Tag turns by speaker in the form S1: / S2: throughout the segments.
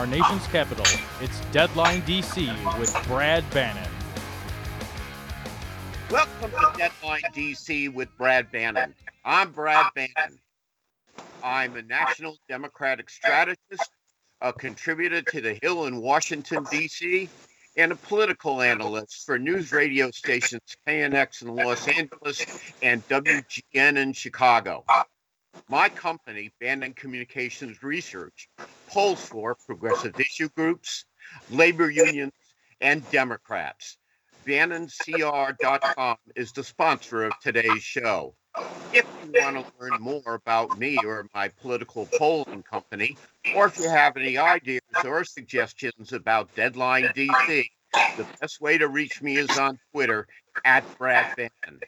S1: Our nation's capital, it's Deadline DC with Brad Bannon.
S2: Welcome to Deadline DC with Brad Bannon. I'm Brad Bannon. I'm a national Democratic strategist, a contributor to The Hill in Washington, D.C., and a political analyst for news radio stations KNX in Los Angeles and WGN in Chicago. My company, Bannon Communications Research, polls for progressive issue groups, labor unions, and Democrats. BannonCR.com is the sponsor of today's show. If you want to learn more about me or my political polling company, or if you have any ideas or suggestions about Deadline DC, the best way to reach me is on Twitter at Brad Bannon.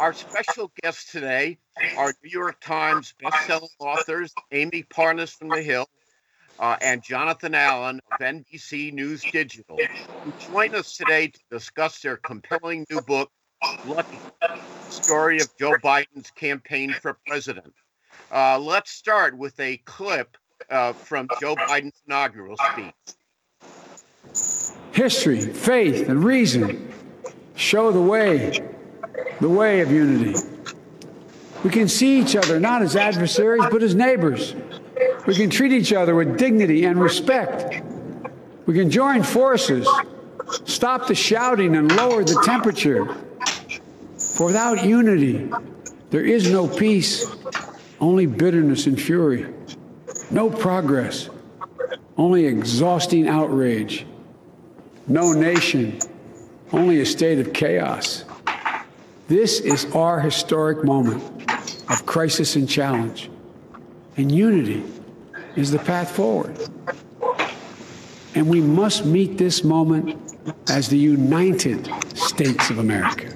S2: Our special guests today are New York Times bestselling authors Amie Parnes from The Hill uh, and Jonathan Allen of NBC News Digital, who join us today to discuss their compelling new book, Lucky, Story of Joe Biden's Campaign for President. Uh, let's start with a clip uh, from Joe Biden's inaugural speech.
S3: History, faith, and reason show the way the way of unity. We can see each other not as adversaries, but as neighbors. We can treat each other with dignity and respect. We can join forces, stop the shouting, and lower the temperature. For without unity, there is no peace, only bitterness and fury. No progress, only exhausting outrage. No nation, only a state of chaos. This is our historic moment of crisis and challenge, and unity is the path forward. And we must meet this moment as the United States of America.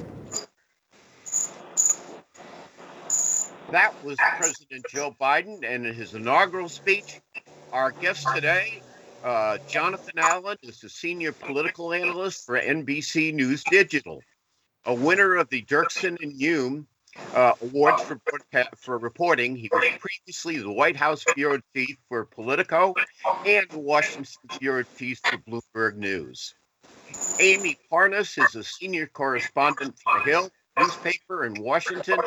S2: That was President Joe Biden and in his inaugural speech. Our guest today, uh, Jonathan Allen, is the senior political analyst for NBC News Digital a winner of the Dirksen and Hume uh, Awards for, for reporting. He was previously the White House bureau chief for Politico and the Washington bureau chief for Bloomberg News. Amie Parnes is a senior correspondent for The Hill newspaper in Washington,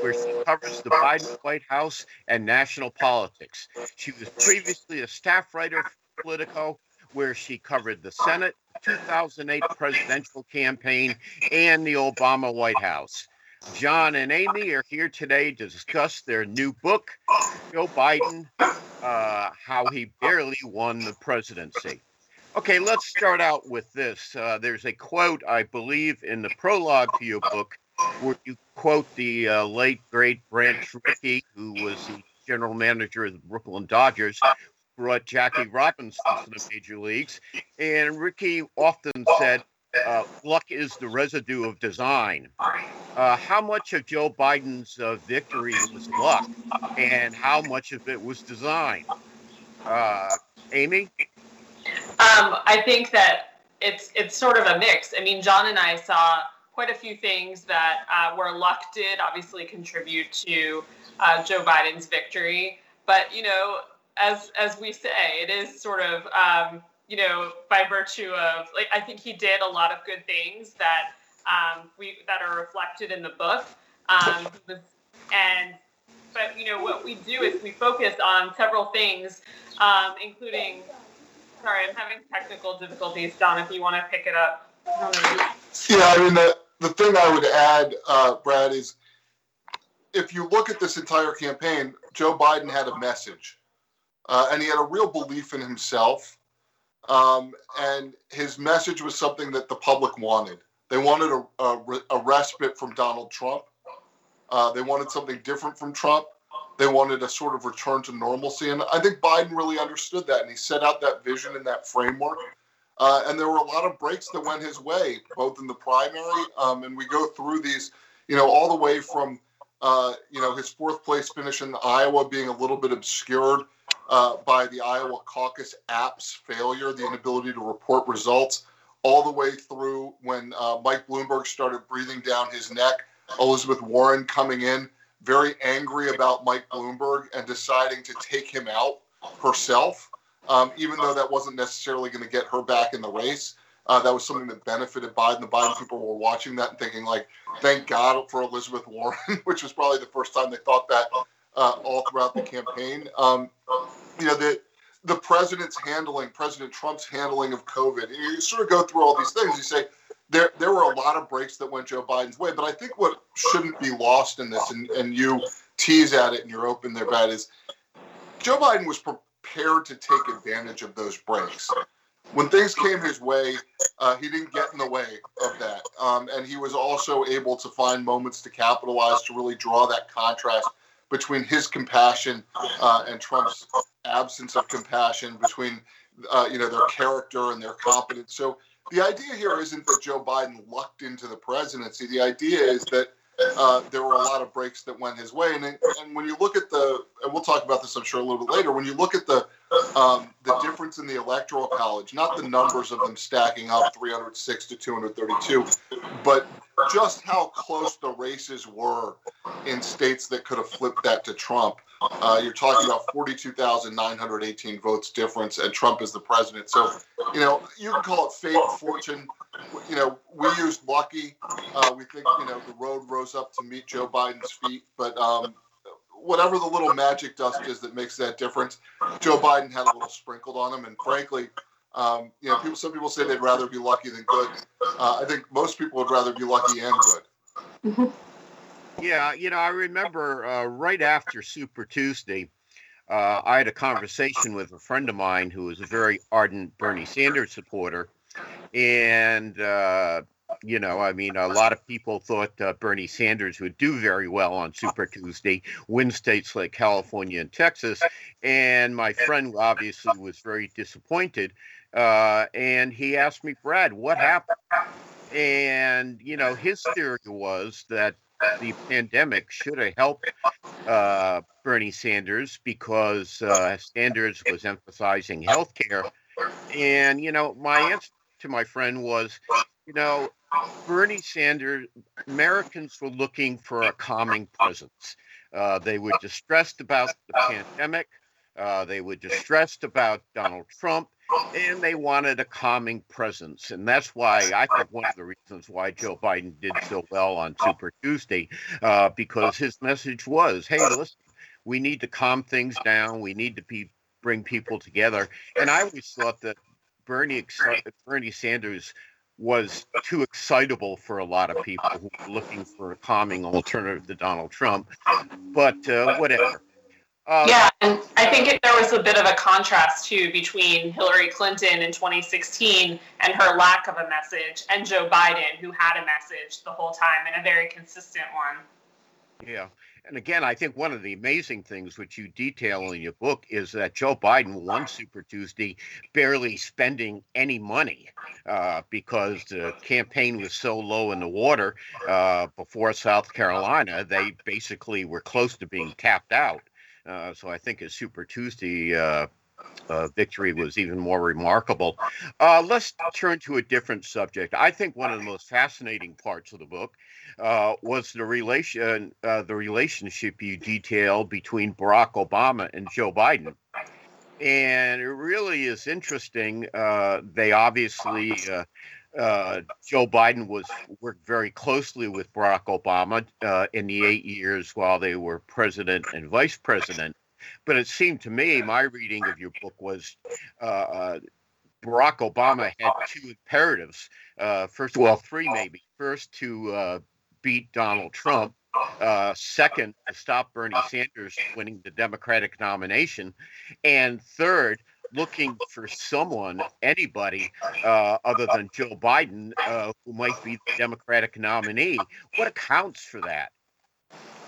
S2: where she covers the Biden White House and national politics. She was previously a staff writer for Politico where she covered the Senate, 2008 presidential campaign, and the Obama White House. Jon and Amie are here today to discuss their new book, Joe Biden, uh, How He Barely Won the Presidency. Okay, let's start out with this. Uh, there's a quote, I believe, in the prologue to your book where you quote the uh, late, great Branch Rickey, who was the general manager of the Brooklyn Dodgers, brought Jackie Robinson to the major leagues. And Rickey often said, uh, luck is the residue of design. Uh, how much of Joe Biden's uh, victory was luck, and how much of it was design? Uh, Amie,
S4: um, I think that it's it's sort of a mix. I mean, Jon and I saw quite a few things that uh, where luck did obviously contribute to uh, Joe Biden's victory, but you know as as we say, it is sort of um, you know by virtue of like I think he did a lot of good things that um, we that are reflected in the book, um, and but you know what we do is we focus on several things, um, including. Sorry, I'm having technical difficulties. Don, if you want to pick it up.
S5: Yeah, I mean the the thing I would add, uh, Brad, is if you look at this entire campaign, Joe Biden had a message, uh, and he had a real belief in himself, um, and his message was something that the public wanted. They wanted a, a, a respite from Donald Trump. Uh, they wanted something different from Trump. They wanted a sort of return to normalcy. And I think Biden really understood that. And he set out that vision and that framework. Uh, and there were a lot of breaks that went his way, both in the primary. Um, and we go through these, you know, all the way from, uh, you know, his fourth place finish in Iowa being a little bit obscured uh, by the Iowa caucus app's failure, the inability to report results, all the way through when uh, Mike Bloomberg started breathing down his neck, Elizabeth Warren coming in very angry about Mike Bloomberg and deciding to take him out herself, um, even though that wasn't necessarily going to get her back in the race. Uh, that was something that benefited Biden. The Biden people were watching that and thinking, like, thank God for Elizabeth Warren, which was probably the first time they thought that uh, all throughout the campaign. Um, you know, the the president's handling, President Trump's handling of COVID. You sort of go through all these things. You say, there there were a lot of breaks that went Joe Biden's way, but I think what shouldn't be lost in this, and, and you tease at it and you're open there, Brad, is Joe Biden was prepared to take advantage of those breaks. When things came his way, uh, he didn't get in the way of that, um, and he was also able to find moments to capitalize to really draw that contrast between his compassion uh, and Trump's absence of compassion, between uh, you know their character and their competence. So the idea here isn't that Joe Biden lucked into the presidency. The idea is that uh, there were a lot of breaks that went his way. And, and when you look at the, and we'll talk about this, I'm sure, a little bit later, when you look at the um, the difference in the electoral college, not the numbers of them stacking up 306 to 232, but just how close the races were in states that could have flipped that to Trump. Uh, you're talking about 42,918 votes difference, and Trump is the president. So, you know, you can call it fate, fortune. You know, we used lucky. Uh, we think, you know, the road rose up to meet Joe Biden's feet. But um, whatever the little magic dust is that makes that difference, Joe Biden had a little sprinkled on him. And frankly, um, you know, people. Some people say they'd rather be lucky than good. Uh, I think most people would rather be lucky and good.
S2: Yeah, you know, I remember uh, right after Super Tuesday, uh, I had a conversation with a friend of mine who was a very ardent Bernie Sanders supporter, and uh, you know, I mean, a lot of people thought uh, Bernie Sanders would do very well on Super Tuesday, win states like California and Texas. And my friend obviously was very disappointed. Uh, and he asked me, Brad, what happened? And, you know, his theory was that the pandemic should have helped uh, Bernie Sanders because uh, Sanders was emphasizing health care. And, you know, my answer to my friend was, you know, Bernie Sanders, Americans were looking for a calming presence. Uh, they were distressed about the pandemic. Uh, they were distressed about Donald Trump and they wanted a calming presence. And that's why I think one of the reasons why Joe Biden did so well on Super Tuesday, uh, because his message was, hey, listen, we need to calm things down. We need to be, bring people together. And I always thought that Bernie, Bernie Sanders was too excitable for a lot of people who were looking for a calming alternative to Donald Trump. But uh, whatever.
S4: Um, yeah, and I think it, there was a bit of a contrast too between Hillary Clinton in 2016 and her lack of a message, and Joe Biden, who had a message the whole time and a very consistent one.
S2: Yeah. And again, I think one of the amazing things which you detail in your book is that Joe Biden won Super Tuesday barely spending any money uh, because the campaign was so low in the water uh, before South Carolina. They basically were close to being tapped out. Uh, so I think his Super Tuesday uh, uh, victory was even more remarkable. Uh, let's turn to a different subject. I think one of the most fascinating parts of the book uh, was the relation, the relationship you detail between Barack Obama and Joe Biden. And it really is interesting. they obviously uh, Joe Biden was worked very closely with Barack Obama uh, in the eight years while they were president and vice president. But it seemed to me, my reading of your book was uh, uh Barack Obama had two imperatives. Uh, first, well, three maybe. First, to uh, beat Donald Trump. second, to stop Bernie Sanders winning the Democratic nomination. And third, looking for someone, anybody uh, other than Joe Biden, uh, who might be the Democratic nominee. What accounts for that?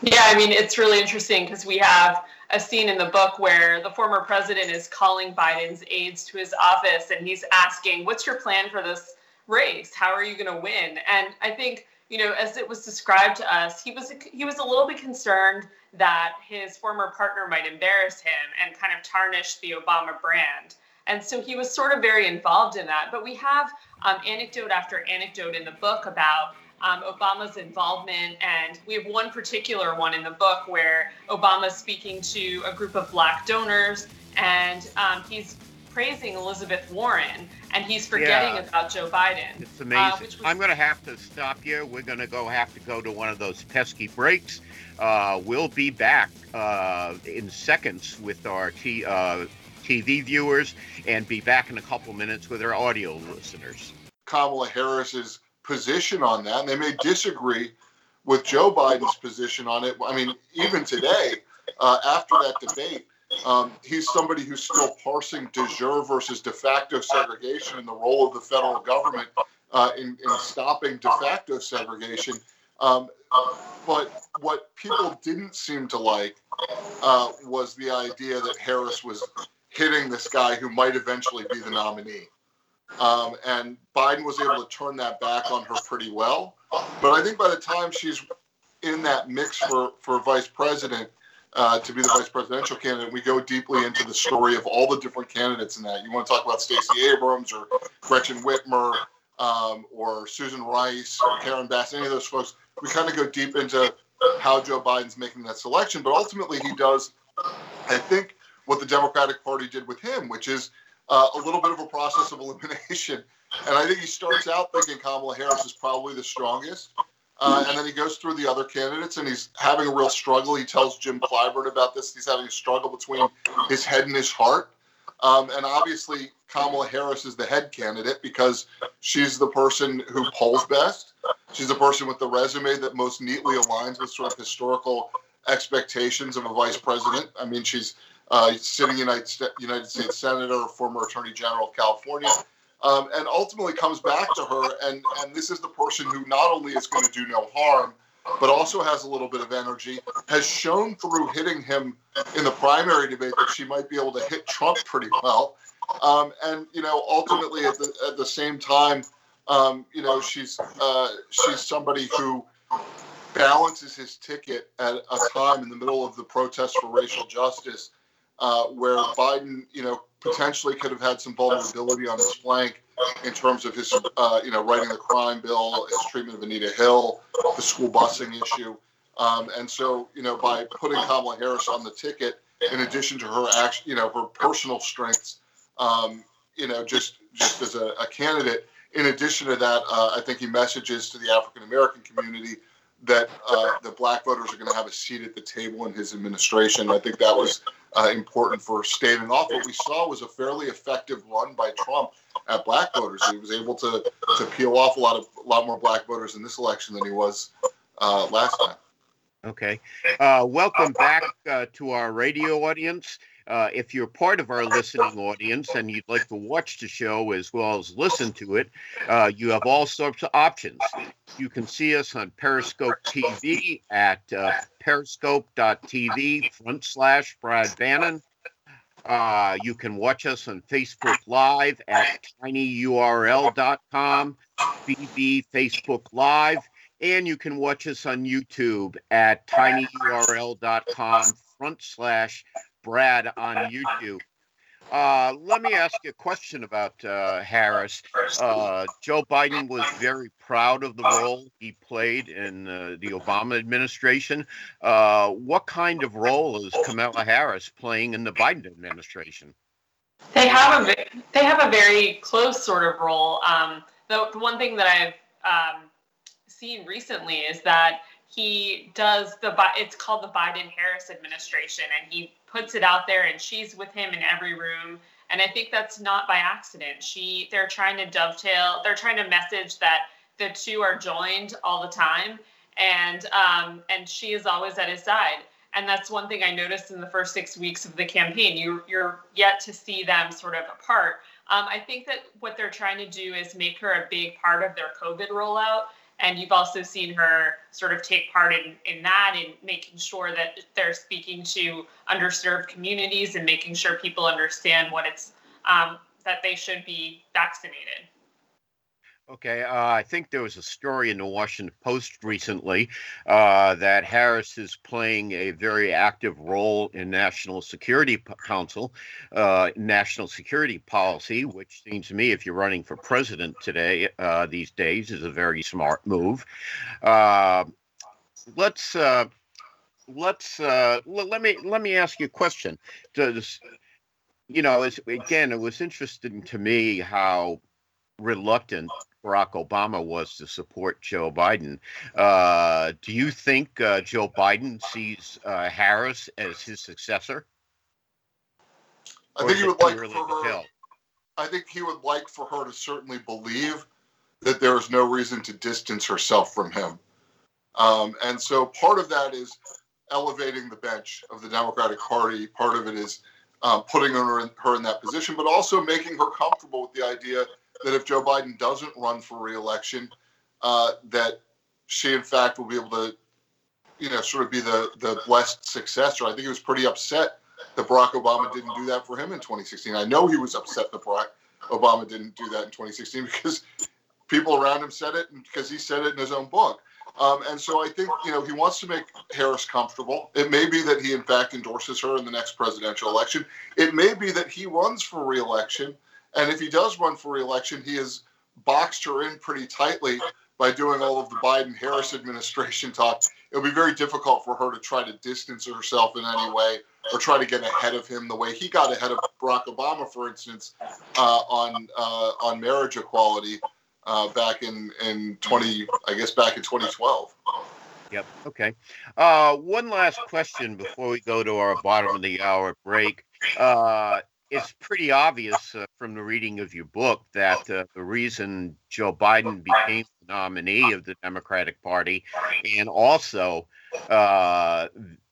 S4: Yeah, I mean, it's really interesting because we have a scene in the book where the former president is calling Biden's aides to his office and he's asking, What's your plan for this race? How are you going to win? And I think you know, as it was described to us, he was he was a little bit concerned that his former partner might embarrass him and kind of tarnish the Obama brand. And so he was sort of very involved in that. But we have um, anecdote after anecdote in the book about um, Obama's involvement. And we have one particular one in the book where Obama's speaking to a group of black donors and um, he's praising Elizabeth Warren and he's forgetting yeah. about Joe Biden.
S2: It's uh, amazing. Uh, was- I'm going to have to stop you. We're going to go have to go to one of those pesky breaks. Uh, we'll be back uh, in seconds with our t- uh, TV viewers and be back in a couple minutes with our audio listeners.
S5: Kamala Harris's position on that, and they may disagree with Joe Biden's position on it. I mean, even today, uh, after that debate, um, he's somebody who's still parsing de jure versus de facto segregation and the role of the federal government uh, in, in, stopping de facto segregation. Um, but what people didn't seem to like uh, was the idea that Harris was hitting this guy who might eventually be the nominee. Um, and Biden was able to turn that back on her pretty well. But I think by the time she's in that mix for, for vice president, uh, to be the vice presidential candidate. We go deeply into the story of all the different candidates in that. You want to talk about Stacey Abrams or Gretchen Whitmer um, or Susan Rice or Karen Bass, any of those folks. We kind of go deep into how Joe Biden's making that selection. But ultimately, he does, I think, what the Democratic Party did with him, which is uh, a little bit of a process of elimination. And I think he starts out thinking Kamala Harris is probably the strongest. Uh, and then he goes through the other candidates and he's having a real struggle. He tells Jim Clyburn about this. He's having a struggle between his head and his heart. Um, and obviously, Kamala Harris is the head candidate because she's the person who polls best. She's the person with the resume that most neatly aligns with sort of historical expectations of a vice president. I mean, she's uh, sitting United, United States Senator, former Attorney General of California um, and ultimately comes back to her. And, and this is the person who not only is going to do no harm, but also has a little bit of energy, has shown through hitting him in the primary debate that she might be able to hit Trump pretty well. Um, and, you know, ultimately at the, at the same time, um, you know, she's, uh, she's somebody who balances his ticket at a time in the middle of the protest for racial justice uh, where Biden, you know, potentially could have had some vulnerability on his flank in terms of his, uh, you know, writing the crime bill, his treatment of Anita Hill, the school busing issue. Um, and so, you know, by putting Kamala Harris on the ticket, in addition to her you know, her personal strengths, um, you know, just just as a, a, candidate. In addition to that, uh, I think he messages to the African American community that uh, the black voters are going to have a seat at the table in his administration. I think that was uh, important for staving off. What we saw was a fairly effective run by Trump at black voters. He was able to to peel off a lot of a lot more black voters in this election than he was uh, last time.
S2: Okay, uh, welcome back uh, to our radio audience. Uh, if you're part of our listening audience and you'd like to watch the show as well as listen to it, uh, you have all sorts of options. You can see us on Periscope TV at uh, periscope.tv front slash Brad Bannon. Uh, you can watch us on Facebook Live at tinyurl.com, BB Facebook Live, and you can watch us on YouTube at tinyurl.com front slash Brad on YouTube. Uh, let me ask you a question about uh, Harris. Uh, Joe Biden was very proud of the role he played in uh, the Obama administration. Uh, what kind of role is Kamala Harris playing in the Biden administration?
S4: They have a they have a very close sort of role. Um, the, the one thing that I've um, seen recently is that he does the it's called the Biden Harris administration and he puts it out there and she's with him in every room and I think that's not by accident. She they're trying to dovetail, they're trying to message that the two are joined all the time and um, and she is always at his side. And that's one thing I noticed in the first six weeks of the campaign. You you're yet to see them sort of apart. Um, I think that what they're trying to do is make her a big part of their COVID rollout and you've also seen her sort of take part in, in that and making sure that they're speaking to underserved communities and making sure people understand what it's um, that they should be vaccinated.
S2: Okay, uh, I think there was a story in the Washington Post recently uh, that Harris is playing a very active role in National Security Council, uh, national security policy, which seems to me, if you're running for president today, uh, these days, is a very smart move. Uh, let's uh, let's let me let me ask you a question. Does you know, again, it was interesting to me how reluctant Barack Obama was to support Joe Biden. Uh, do you think uh, Joe Biden sees uh, Harris as his successor?
S5: I think he would like for her. I think he would like for her to certainly believe that there is no reason to distance herself from him. Um, and so part of that is elevating the bench of the Democratic Party. Part of it is um, putting her in, her in that position, but also making her comfortable with the idea that if Joe Biden doesn't run for reelection, uh, that she in fact will be able to, you know, sort of be the the blessed successor. I think he was pretty upset that Barack Obama didn't do that for him in 2016. I know he was upset that Barack Obama didn't do that in 2016 because people around him said it and because he said it in his own book. Um, and so I think you know he wants to make Harris comfortable. It may be that he in fact endorses her in the next presidential election. It may be that he runs for reelection and if he does run for reelection, he has boxed her in pretty tightly by doing all of the Biden Harris administration talk. It'll be very difficult for her to try to distance herself in any way or try to get ahead of him the way he got ahead of Barack Obama, for instance, uh, on uh, on marriage equality uh, back in in twenty, I guess back in 2012.
S2: Yep. Okay. Uh, one last question before we go to our bottom of the hour break. Uh, it's pretty obvious uh, from the reading of your book that uh, the reason Joe Biden became the nominee of the Democratic Party and also uh,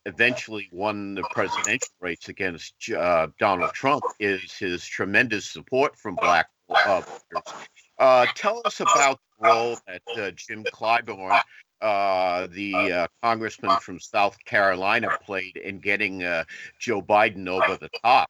S2: eventually won the presidential race against uh, Donald Trump is his tremendous support from black uh, voters. Uh, tell us about the role that Jim Clyburn uh, the uh, congressman from South Carolina played in getting uh, Joe Biden over the top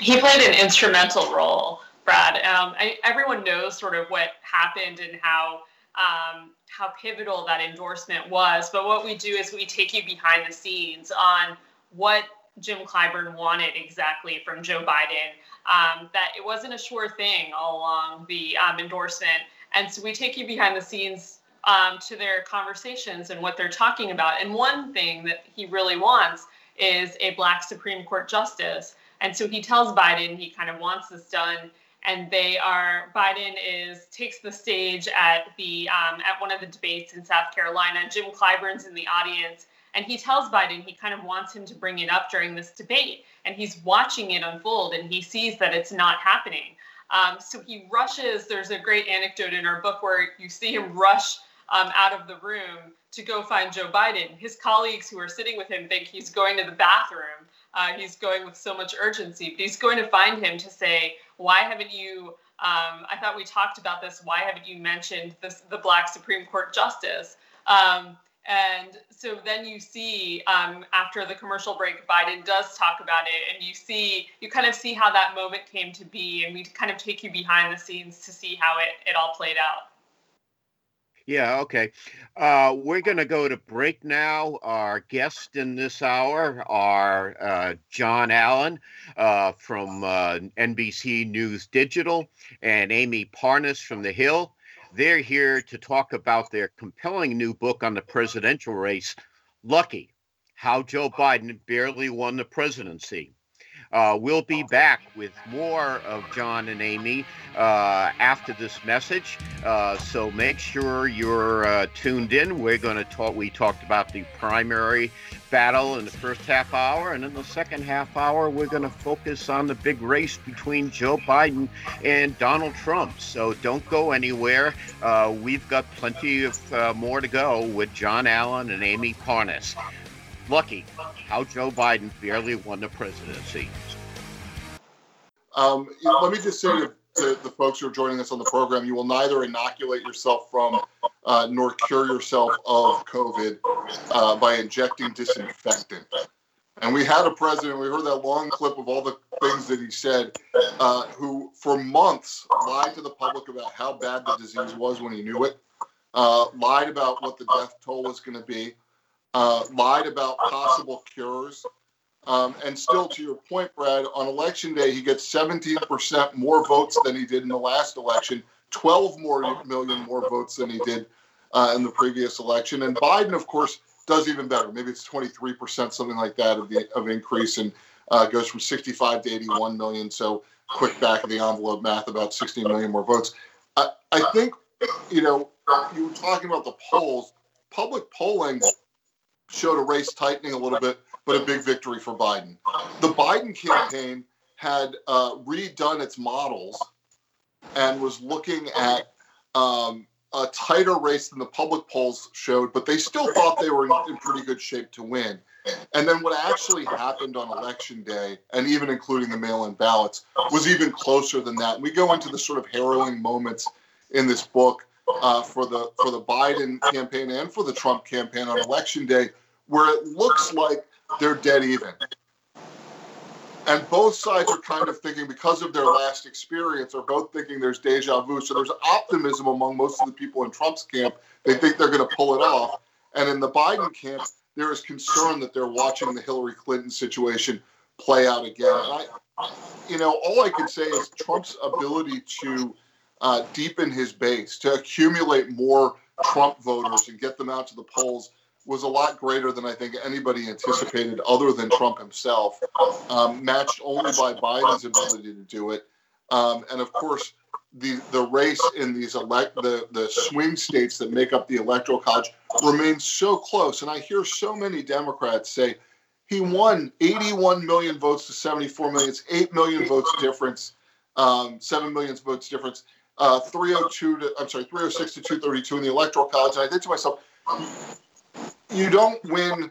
S4: he played an instrumental role, Brad. Um, I, everyone knows sort of what happened and how um, how pivotal that endorsement was. But what we do is we take you behind the scenes on what Jim Clyburn wanted exactly from Joe Biden. Um, that it wasn't a sure thing all along the um, endorsement, and so we take you behind the scenes um, to their conversations and what they're talking about. And one thing that he really wants is a Black Supreme Court justice. And so he tells Biden he kind of wants this done. And they are Biden is takes the stage at the um, at one of the debates in South Carolina. Jim Clyburn's in the audience, and he tells Biden he kind of wants him to bring it up during this debate. And he's watching it unfold, and he sees that it's not happening. Um, so he rushes. There's a great anecdote in our book where you see him rush um, out of the room to go find Joe Biden. His colleagues who are sitting with him think he's going to the bathroom. Uh, he's going with so much urgency, but he's going to find him to say, "Why haven't you? Um, I thought we talked about this. Why haven't you mentioned this, the Black Supreme Court justice?" Um, and so then you see um, after the commercial break, Biden does talk about it, and you see you kind of see how that moment came to be, and we kind of take you behind the scenes to see how it it all played out.
S2: Yeah, okay. Uh, we're going to go to break now. Our guests in this hour are uh, Jon Allen uh, from uh, NBC News Digital and Amie Parnes from The Hill. They're here to talk about their compelling new book on the presidential race, Lucky How Joe Biden Barely Won the Presidency. Uh, we'll be back with more of Jon and Amie uh, after this message. Uh, so make sure you're uh, tuned in. We're going to talk. We talked about the primary battle in the first half hour, and in the second half hour, we're going to focus on the big race between Joe Biden and Donald Trump. So don't go anywhere. Uh, we've got plenty of uh, more to go with Jon Allen and Amie Parnes. Lucky how Joe Biden barely won the presidency.
S5: Um, let me just say to, to, the folks who are joining us on the program, you will neither inoculate yourself from uh, nor cure yourself of COVID uh, by injecting disinfectant. And we had a president, we heard that long clip of all the things that he said, uh, who for months lied to the public about how bad the disease was when he knew it, uh, lied about what the death toll was going to be, uh, lied about possible cures. Um, and still, to your point, Brad, on election day, he gets 17% more votes than he did in the last election, 12 more million more votes than he did uh, in the previous election. And Biden, of course, does even better. Maybe it's 23%, something like that, of the of increase, and uh, goes from 65 to 81 million. So, quick back of the envelope math, about 16 million more votes. I, I think, you know, you were talking about the polls. Public polling showed a race tightening a little bit but a big victory for Biden. The Biden campaign had uh, redone its models and was looking at um, a tighter race than the public polls showed, but they still thought they were in, pretty good shape to win. And then what actually happened on election day, and even including the mail in ballots, was even closer than that. And we go into the sort of harrowing moments in this book uh, for the for the Biden campaign and for the Trump campaign on election day, where it looks like they're dead even. And both sides are kind of thinking, because of their last experience, are both thinking there's deja vu. So there's optimism among most of the people in Trump's camp. They think they're going to pull it off. And in the Biden camp, there is concern that they're watching the Hillary Clinton situation play out again. And I, you know, all I can say is Trump's ability to uh, deepen his base, to accumulate more Trump voters and get them out to the polls was a lot greater than I think anybody anticipated, other than Trump himself, um, matched only by Biden's ability to do it. Um, and of course, the the race in these elect the the swing states that make up the electoral college remains so close. And I hear so many Democrats say he won 81 million votes to 74 million. It's 8 million votes difference, um, 7 million votes difference. Uh, 302 to I'm sorry, 306 to 232 in the electoral college. And I think to myself, you don't win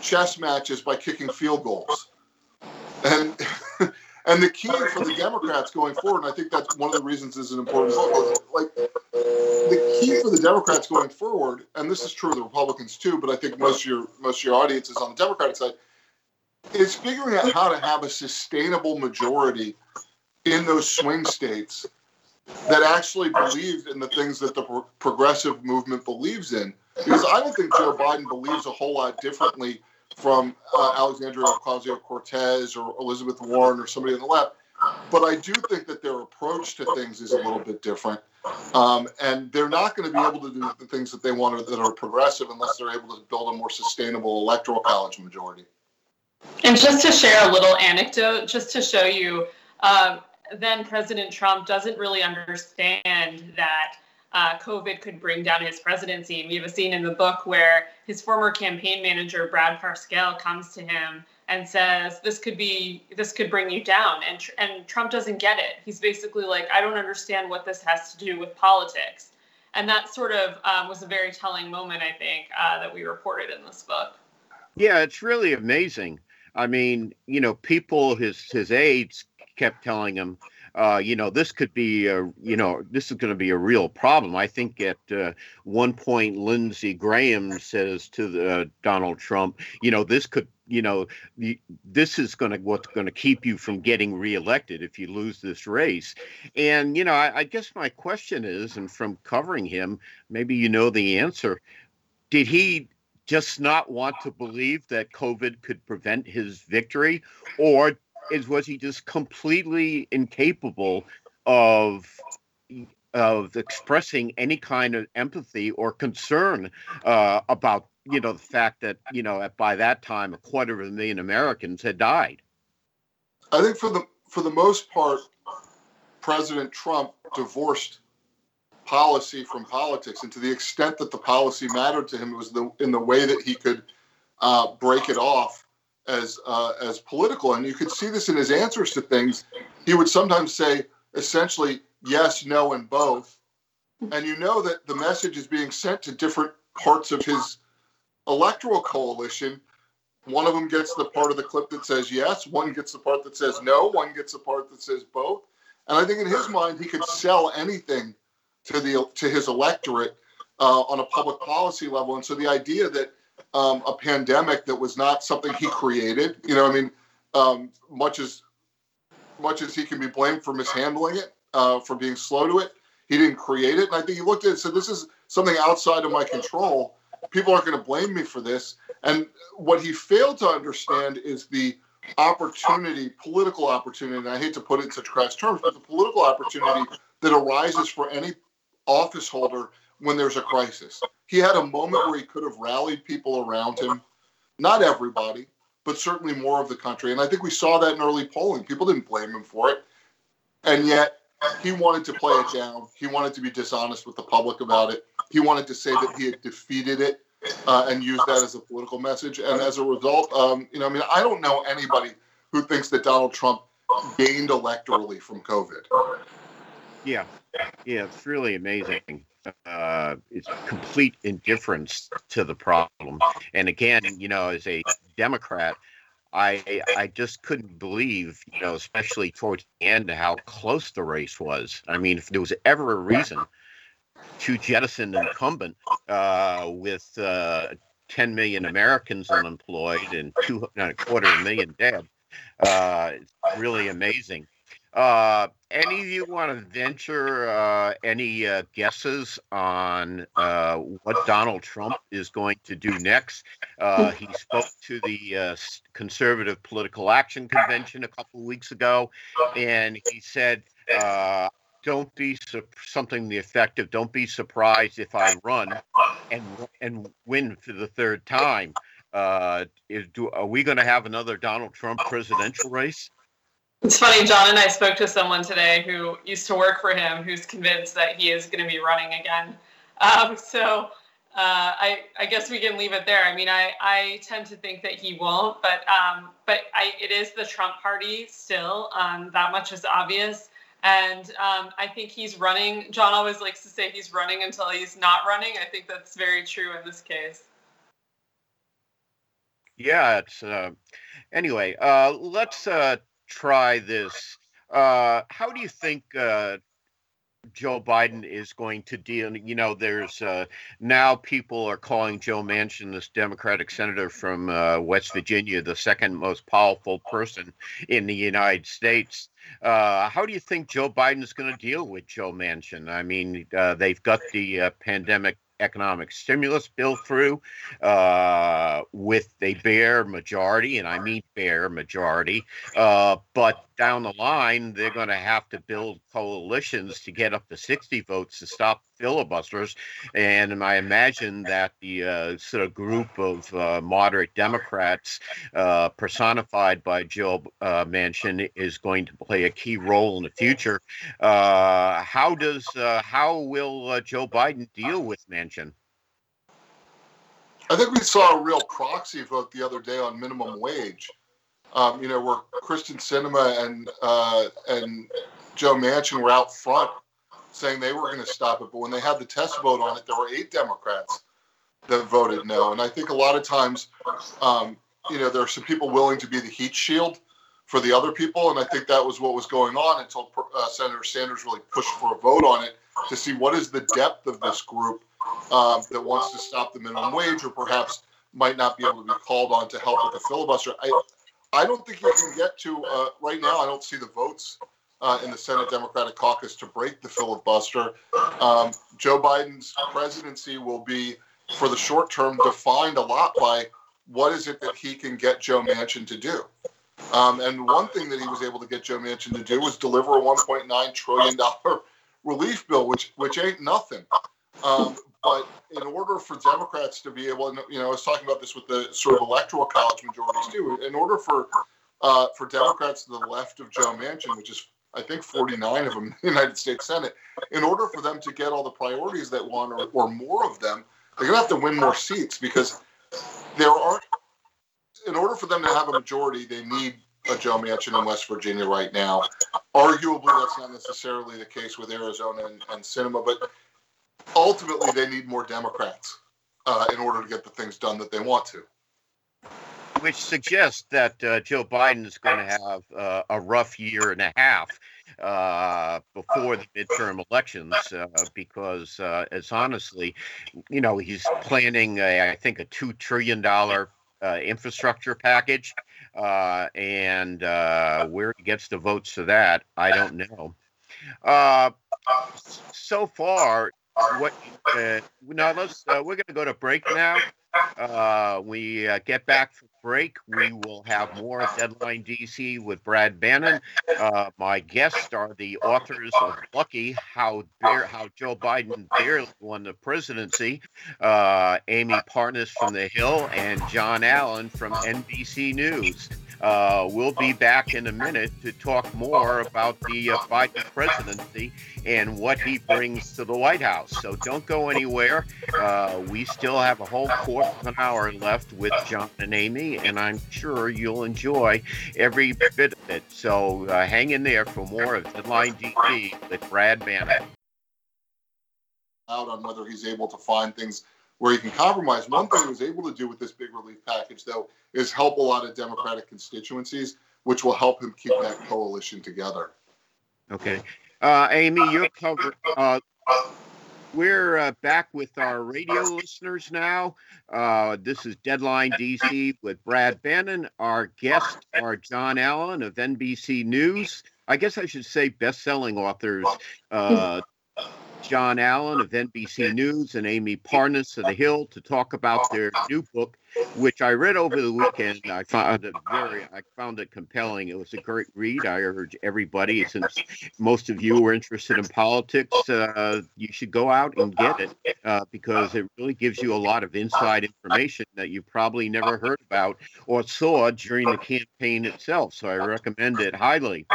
S5: chess matches by kicking field goals. And and the key for the Democrats going forward, and I think that's one of the reasons is an important. Like the key for the Democrats going forward, and this is true of the Republicans too, but I think most of your most of your audience is on the Democratic side, is figuring out how to have a sustainable majority in those swing states that actually believes in the things that the pro- progressive movement believes in. Because I don't think Joe Biden believes a whole lot differently from uh, Alexandria Ocasio Cortez or Elizabeth Warren or somebody on the left. But I do think that their approach to things is a little bit different. Um, and they're not going to be able to do the things that they want that are progressive unless they're able to build a more sustainable electoral college majority.
S4: And just to share a little anecdote, just to show you, um, then President Trump doesn't really understand that uh, COVID could bring down his presidency. And we have a scene in the book where his former campaign manager, Brad Parscale, comes to him and says, "This could be, this could bring you down." And and Trump doesn't get it. He's basically like, "I don't understand what this has to do with politics." And that sort of um, was a very telling moment, I think, uh, that we reported in this book.
S2: Yeah, it's really amazing. I mean, you know, people his his aides kept telling him, uh, you know, this could be, a, you know, this is going to be a real problem. I think at uh, one point, Lindsey Graham says to the, uh, Donald Trump, you know, this could, you know, this is going to what's going to keep you from getting reelected if you lose this race. And you know, I, I guess my question is, and from covering him, maybe you know the answer. Did he just not want to believe that COVID could prevent his victory, or is was he just completely incapable of of expressing any kind of empathy or concern uh, about you know the fact that you know by that time a quarter of a million Americans had died.
S5: I think for the for the most part, President Trump divorced policy from politics, and to the extent that the policy mattered to him, it was the in the way that he could uh, break it off as uh, as political. And you could see this in his answers to things. He would sometimes say essentially yes, no, and both, and you know that the message is being sent to different parts of his electoral coalition. One of them gets the part of the clip that says yes, one gets the part that says no, one gets the part that says both. And I think in his mind, he could sell anything to the to his electorate uh, on a public policy level. And so the idea that um, a pandemic that was not something he created, you know, I mean, um, much as much as he can be blamed for mishandling it, uh, for being slow to it, he didn't create it. And I think he looked at it and said, "This is something outside of my control. People aren't going to blame me for this." And what he failed to understand is the opportunity, political opportunity, and I hate to put it in such crass terms, but the political opportunity that arises for any office holder when there's a crisis. He had a moment where he could have rallied people around him, not everybody, but certainly more of the country. And I think we saw that in early polling. People didn't blame him for it. And yet he wanted to play it down. He wanted to be dishonest with the public about it. He wanted to say that he had defeated it uh, and use that as a political message. And as a result, um, you know, I mean, I don't know anybody who thinks that Donald Trump gained electorally from COVID.
S2: Yeah, yeah, it's really amazing. Uh, it's complete indifference to the problem. And again, you know, as a Democrat, I I just couldn't believe, you know, especially towards the end, how close the race was. I mean, if there was ever a reason to jettison the incumbent uh, with uh, 10 million Americans unemployed and two and a quarter million dead, uh, it's really amazing. Uh, any of you want to venture uh, any uh, guesses on uh, what Donald Trump is going to do next? Uh, he spoke to the uh, Conservative Political Action Convention a couple of weeks ago, and he said, "Don't be su- something the effect of don't be surprised if I run and and win for the third time." is, do, are we going to have another Donald Trump presidential race?
S4: It's funny, Jon and I spoke to someone today who used to work for him who's convinced that he is going to be running again. Um, so uh, I, I, guess we can leave it there. I mean, I, I tend to think that he won't, but um, but I, it is the Trump party still. Um, that much is obvious. And um, I think he's running. Jon always likes to say he's running until he's not running. I think that's very true in this case.
S2: Yeah, it's uh, anyway. Uh, let's uh, try this. Uh, how do you think uh, Joe Biden is going to deal? You know, there's uh, now people are calling Joe Manchin, this Democratic senator from uh, West Virginia, the second most powerful person in the United States. Uh, how do you think Joe Biden is going to deal with Joe Manchin? I mean, uh, they've got the pandemic economic stimulus bill through uh, with a bare majority, and I mean bare majority. Uh, but down the line, they're going to have to build coalitions to get up to 60 votes to stop filibusters. And I imagine that the uh, sort of group of uh, moderate Democrats uh, personified by Joe uh, Manchin is going to play a key role in the future. Uh, how does uh, how will Joe Biden deal with Manchin?
S5: I think we saw a real proxy vote the other day on minimum wage um, you know, where Kyrsten Sinema and uh, and Joe Manchin were out front saying they were going to stop it, but when they had the test vote on it, there were eight Democrats that voted no. And I think a lot of times, um, you know, there are some people willing to be the heat shield for the other people, and I think that was what was going on until uh, Senator Sanders really pushed for a vote on it to see what is the depth of this group um, that wants to stop the minimum wage, or perhaps might not be able to be called on to help with the filibuster. I, I don't think you can get to uh, right now. I don't see the votes uh, in the Senate Democratic Caucus to break the filibuster. Um, Joe Biden's presidency will be, for the short term, defined a lot by what is it that he can get Joe Manchin to do. Um, and one thing that he was able to get Joe Manchin to do was deliver a 1.9 trillion dollar relief bill, which which ain't nothing. Um, but in order for Democrats to be able, and you know, I was talking about this with the sort of electoral college majorities too. In order for uh, for Democrats to the left of Joe Manchin, which is I think 49 of them in the United States Senate, in order for them to get all the priorities that want or, or more of them, they're going to have to win more seats because there aren't. In order for them to have a majority, they need a Joe Manchin in West Virginia right now. Arguably, that's not necessarily the case with Arizona and, and Sinema, but ultimately, they need more Democrats uh, in order to get the things done that they want to.
S2: Which suggests that uh, Joe Biden is going to have uh, a rough year and a half uh, before the midterm elections uh, because, uh, as honestly, you know, he's planning, a, I think, a $2 trillion uh, infrastructure package. Uh, and uh, where he gets the votes for that, I don't know. Uh, so far, what uh, now let's uh, we're going to go to break now. Uh, we uh, get back from break we will have more deadline dc with brad bannon uh, my guests are the authors of lucky how how joe biden barely won the presidency uh, amie parnes from the hill and jon allen from nbc news uh, we'll be back in a minute to talk more about the uh, Biden presidency and what he brings to the White House. So don't go anywhere. Uh, we still have a whole quarter of an hour left with Jon and Amie, and I'm sure you'll enjoy every bit of it. So uh, hang in there for more of Deadline DC with Brad Bannon.
S5: Out on whether he's able to find things where he can compromise. One thing he was able to do with this big relief package, though, is help a lot of Democratic constituencies, which will help him keep that coalition together.
S2: Okay. Uh, Amie, you're covered. Uh, we're uh, back with our radio listeners now. Uh, this is Deadline DC with Brad Bannon. Our guests are Jon Allen of NBC News. I guess I should say best-selling authors uh, Jon Allen of NBC News and Amie Parnes of The Hill to talk about their new book, which I read over the weekend. I found it very, I found it compelling. It was a great read. I urge everybody, since most of you are interested in politics, uh, you should go out and get it uh, because it really gives you a lot of inside information that you probably never heard about or saw during the campaign itself. So I recommend it highly.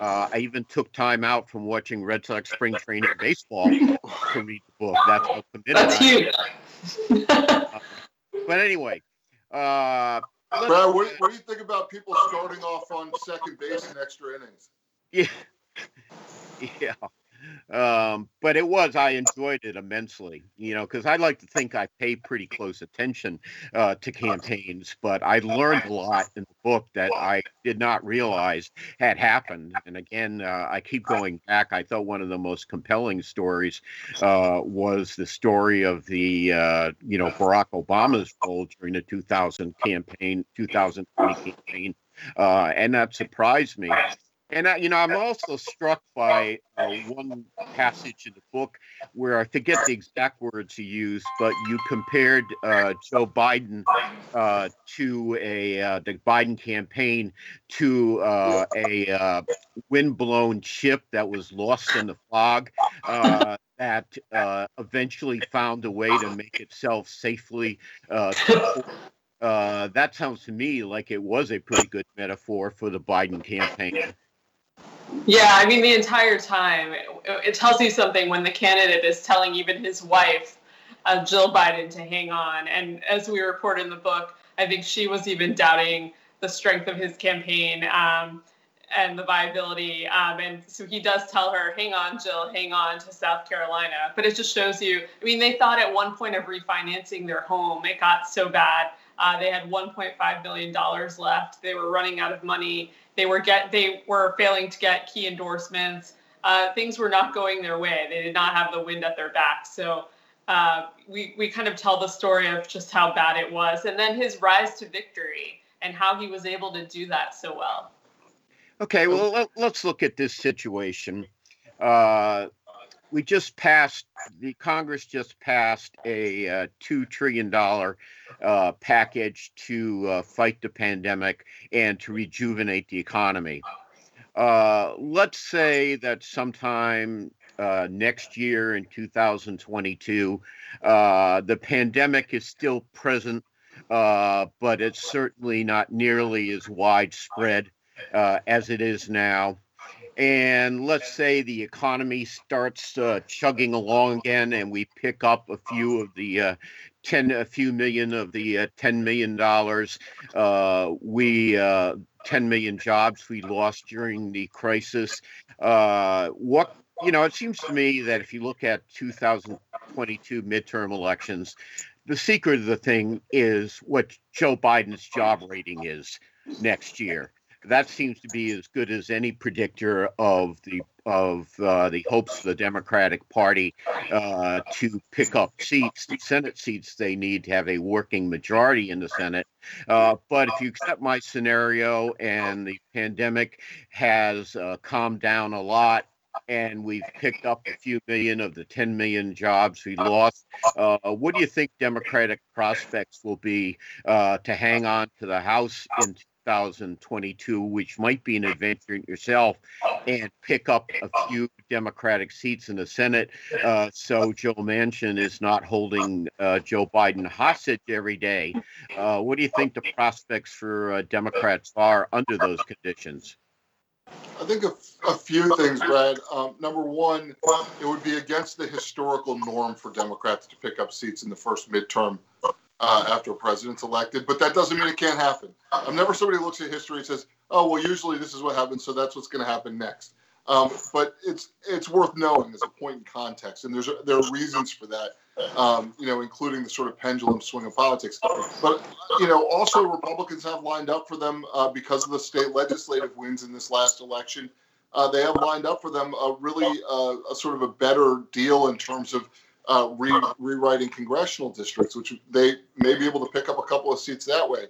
S2: Uh, I even took time out from watching Red Sox spring training baseball to read the book. That's how committed
S4: That's
S2: I
S4: huge.
S2: But anyway, uh,
S5: Brad, what, what do you think about people starting off on second base in extra innings?
S2: yeah, yeah. Um, but it was I enjoyed it immensely, you know, because I like to think I pay pretty close attention uh, to campaigns, but I learned a lot in the book that I did not realize had happened. And again, uh, I keep going back. I thought one of the most compelling stories uh, was the story of the, uh, you know, Barack Obama's role during the 2000 campaign, 2020 campaign, uh, and that surprised me. And I, you know, I'm also struck by uh, one passage in the book where I forget the exact words you used, but you compared uh, Joe Biden uh, to a uh, the Biden campaign to uh, a uh, windblown ship that was lost in the fog. Uh, that uh, eventually found a way to make itself safely uh, uh, that sounds to me like it was a pretty good metaphor for the Biden campaign.
S4: Yeah, I mean, the entire time, it, it tells you something when the candidate is telling even his wife, uh, Jill Biden, to hang on. And as we report in the book, I think she was even doubting the strength of his campaign um, and the viability. Um, and so he does tell her, hang on, Jill, hang on to South Carolina. But it just shows you, I mean, they thought at one point of refinancing their home, it got so bad. Uh, they had 1.5 billion dollars left. They were running out of money. They were get they were failing to get key endorsements. Uh, things were not going their way. They did not have the wind at their back. So uh, we we kind of tell the story of just how bad it was, and then his rise to victory and how he was able to do that so well.
S2: Okay, well, let, let's look at this situation. We just passed, the Congress just passed a uh, $2 trillion uh, package to uh, fight the pandemic and to rejuvenate the economy. Uh, let's say that sometime uh, next year in 2022, uh, the pandemic is still present, but it's certainly not nearly as widespread as it is now, and let's say the economy starts uh, chugging along again, and we pick up a few of the uh, ten, a few million of the uh, ten million dollars, uh, we uh, ten million jobs we lost during the crisis. Uh, what you know, it seems to me that if you look at 2022 midterm elections, the secret of the thing is what Joe Biden's job rating is next year that seems to be as good as any predictor of the of uh, the hopes of the Democratic Party uh, to pick up seats, Senate seats they need to have a working majority in the Senate. Uh, but if you accept my scenario and the pandemic has uh, calmed down a lot, and we've picked up a few million of the 10 million jobs we lost. Uh, what do you think Democratic prospects will be uh, to hang on to the House in 2022, which might be an adventure in yourself, and pick up a few Democratic seats in the Senate. Uh, so Joe Manchin is not holding uh, Joe Biden hostage every day. Uh, what do you think the prospects for uh, Democrats are under those conditions?
S5: I think a, a few things, Brad. Um, number one, it would be against the historical norm for Democrats to pick up seats in the first midterm uh, after a president's elected, but that doesn't mean it can't happen. I'm never somebody who looks at history and says, "Oh, well, usually this is what happens, so that's what's going to happen next." Um, but it's it's worth knowing as a point in context, and there's there are reasons for that. Um, you know, including the sort of pendulum swing of politics. But you know, also Republicans have lined up for them uh, because of the state legislative wins in this last election. Uh, they have lined up for them a really uh, a sort of a better deal in terms of uh, re- rewriting congressional districts, which they may be able to pick up a couple of seats that way,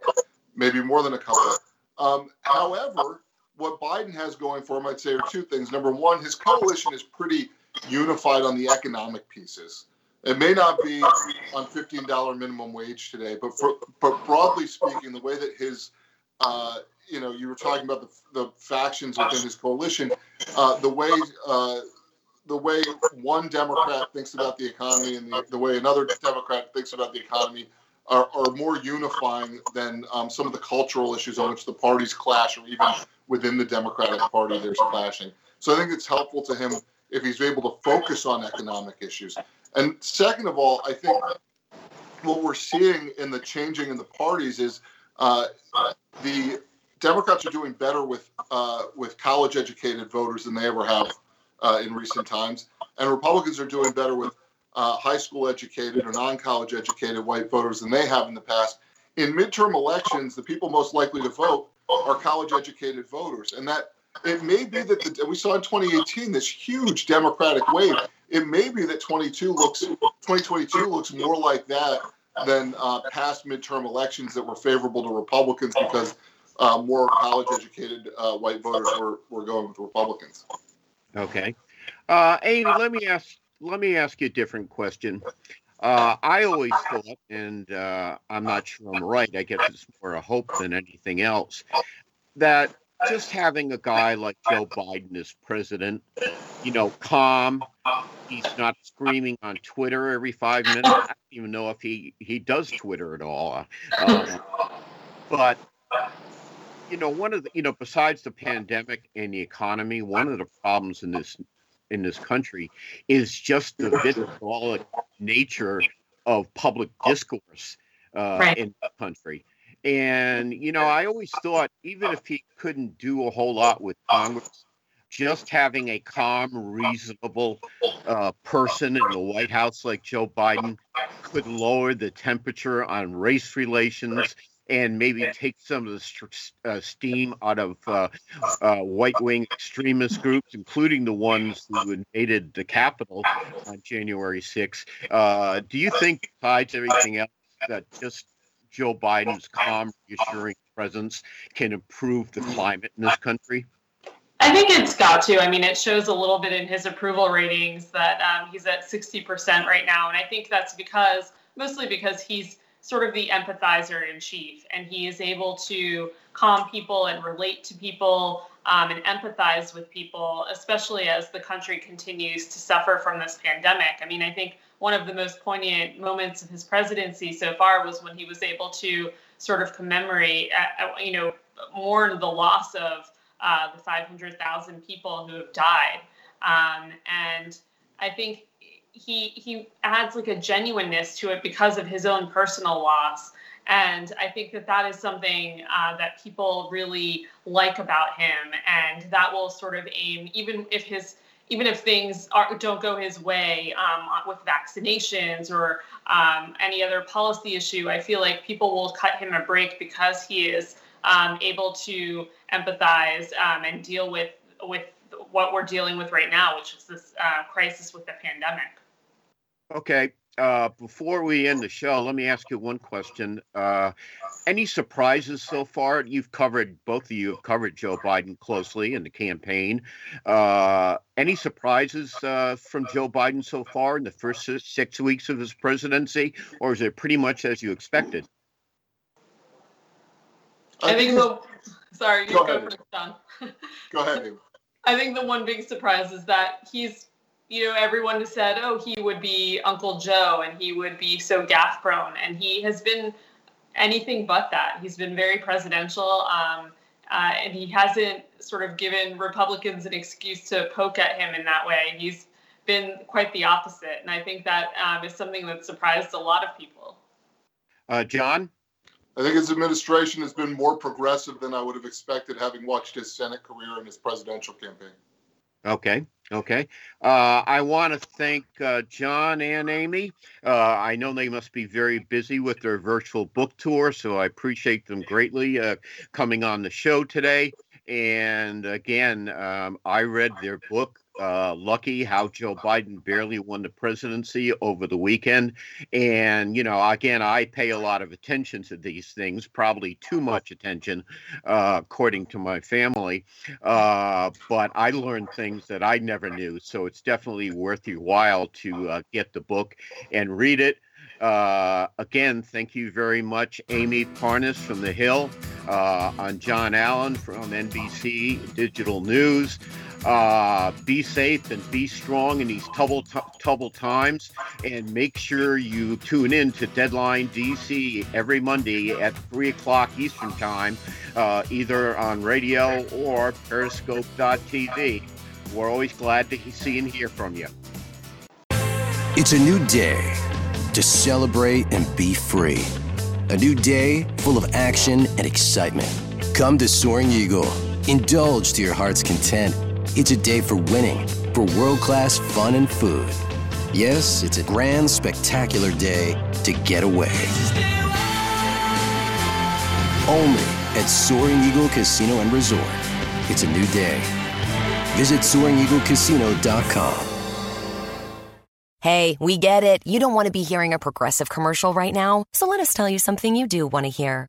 S5: maybe more than a couple. Um, however, what Biden has going for him, I'd say, are two things. Number one, his coalition is pretty unified on the economic pieces. It may not be on $15 minimum wage today, but for, but broadly speaking, the way that his uh, you know, you were talking about the, the factions within his coalition. Uh, the way uh, the way one Democrat thinks about the economy and the, the way another Democrat thinks about the economy are, are more unifying than um, some of the cultural issues on which the parties clash, or even within the Democratic Party, there's clashing. So I think it's helpful to him if he's able to focus on economic issues. And second of all, I think what we're seeing in the changing in the parties is uh, the Democrats are doing better with uh, with college educated voters than they ever have uh, in recent times, and Republicans are doing better with uh, high school educated or non college educated white voters than they have in the past. In midterm elections, the people most likely to vote are college educated voters, and that it may be that the, we saw in 2018 this huge Democratic wave. It may be that 22 looks 2022 looks more like that than uh, past midterm elections that were favorable to Republicans because uh, more college educated uh, white voters were, were going with Republicans.
S2: Okay. Uh, Amie, let me ask let me ask you a different question. Uh, I always thought, and uh, I'm not sure I'm right. I guess it's more a hope than anything else, that just having a guy like Joe Biden as president, you know, calm. He's not screaming on Twitter every five minutes. I don't even know if he he does Twitter at all. Uh, but you know, one of the, you know, besides the pandemic and the economy, one of the problems in this in this country is just the vitriolic nature of public discourse uh, right. in the country. And you know, I always thought even if he couldn't do a whole lot with Congress, just having a calm, reasonable uh, person in the White House like Joe Biden could lower the temperature on race relations and maybe take some of the st- uh, steam out of uh, uh, right wing extremist groups, including the ones who invaded the Capitol on January 6th. Uh, do you think, besides everything else, that just Joe Biden's calm, reassuring presence can improve the climate in this country?
S4: I think it's got to. I mean, it shows a little bit in his approval ratings that um, he's at 60% right now. And I think that's because, mostly because he's sort of the empathizer in chief, and he is able to calm people and relate to people um, and empathize with people, especially as the country continues to suffer from this pandemic. I mean, I think one of the most poignant moments of his presidency so far was when he was able to sort of commemorate, uh, uh you know, mourn the loss of uh, the 500,000 people who have died. Um, and I think he he adds like a genuineness to it because of his own personal loss. And I think that that is something uh, that people really like about him, and that will sort of aim, even if his even if things are, don't go his way um, with vaccinations or um, any other policy issue, I feel like people will cut him a break because he is um, able to empathize um, and deal with with what we're dealing with right now, which is this uh, crisis with the pandemic.
S2: Okay. Uh, before we end the show, let me ask you one question. Uh, any surprises so far? You've covered both of you have covered Joe Biden closely in the campaign. Uh, any surprises uh, from Joe Biden so far in the first six weeks of his presidency, or is it pretty much as you expected?
S4: I think the sorry, go, go first, Jon.
S5: go ahead.
S4: I think the one big surprise is that he's you know, everyone has said, oh, he would be Uncle Joe and he would be so gaffe prone. And he has been anything but that. He's been very presidential. Um, uh, and he hasn't sort of given Republicans an excuse to poke at him in that way. He's been quite the opposite. And I think that um, is something that surprised a lot of people.
S2: Uh, Jon?
S5: I think his administration has been more progressive than I would have expected having watched his Senate career and his presidential campaign.
S2: Okay. Okay. Uh, I want to thank uh, Jon and Amie. Uh, I know they must be very busy with their virtual book tour, so I appreciate them greatly uh, coming on the show today. And again, um, I read their book, uh, lucky how Joe Biden barely won the presidency over the weekend. And, you know, again, I pay a lot of attention to these things, probably too much attention, uh, according to my family. Uh, but I learned things that I never knew. So it's definitely worth your while to uh, get the book and read it. Uh, again, thank you very much, Amie Parnes from The Hill, uh, on Jon Allen from NBC Digital News. Uh, be safe and be strong in these troubled, troubled times. And make sure you tune in to Deadline DC every Monday at 3 o'clock Eastern Time, uh, either on radio or periscope.tv. We're always glad to see and hear from you.
S6: It's a new day to celebrate and be free. A new day full of action and excitement. Come to Soaring Eagle. Indulge to your heart's content it's a day for winning, for world class fun and food. Yes, it's a grand, spectacular day to get away. Only at Soaring Eagle Casino and Resort. It's a new day. Visit SoaringEagleCasino.com.
S7: Hey, we get it. You don't want to be hearing a progressive commercial right now, so let us tell you something you do want to hear.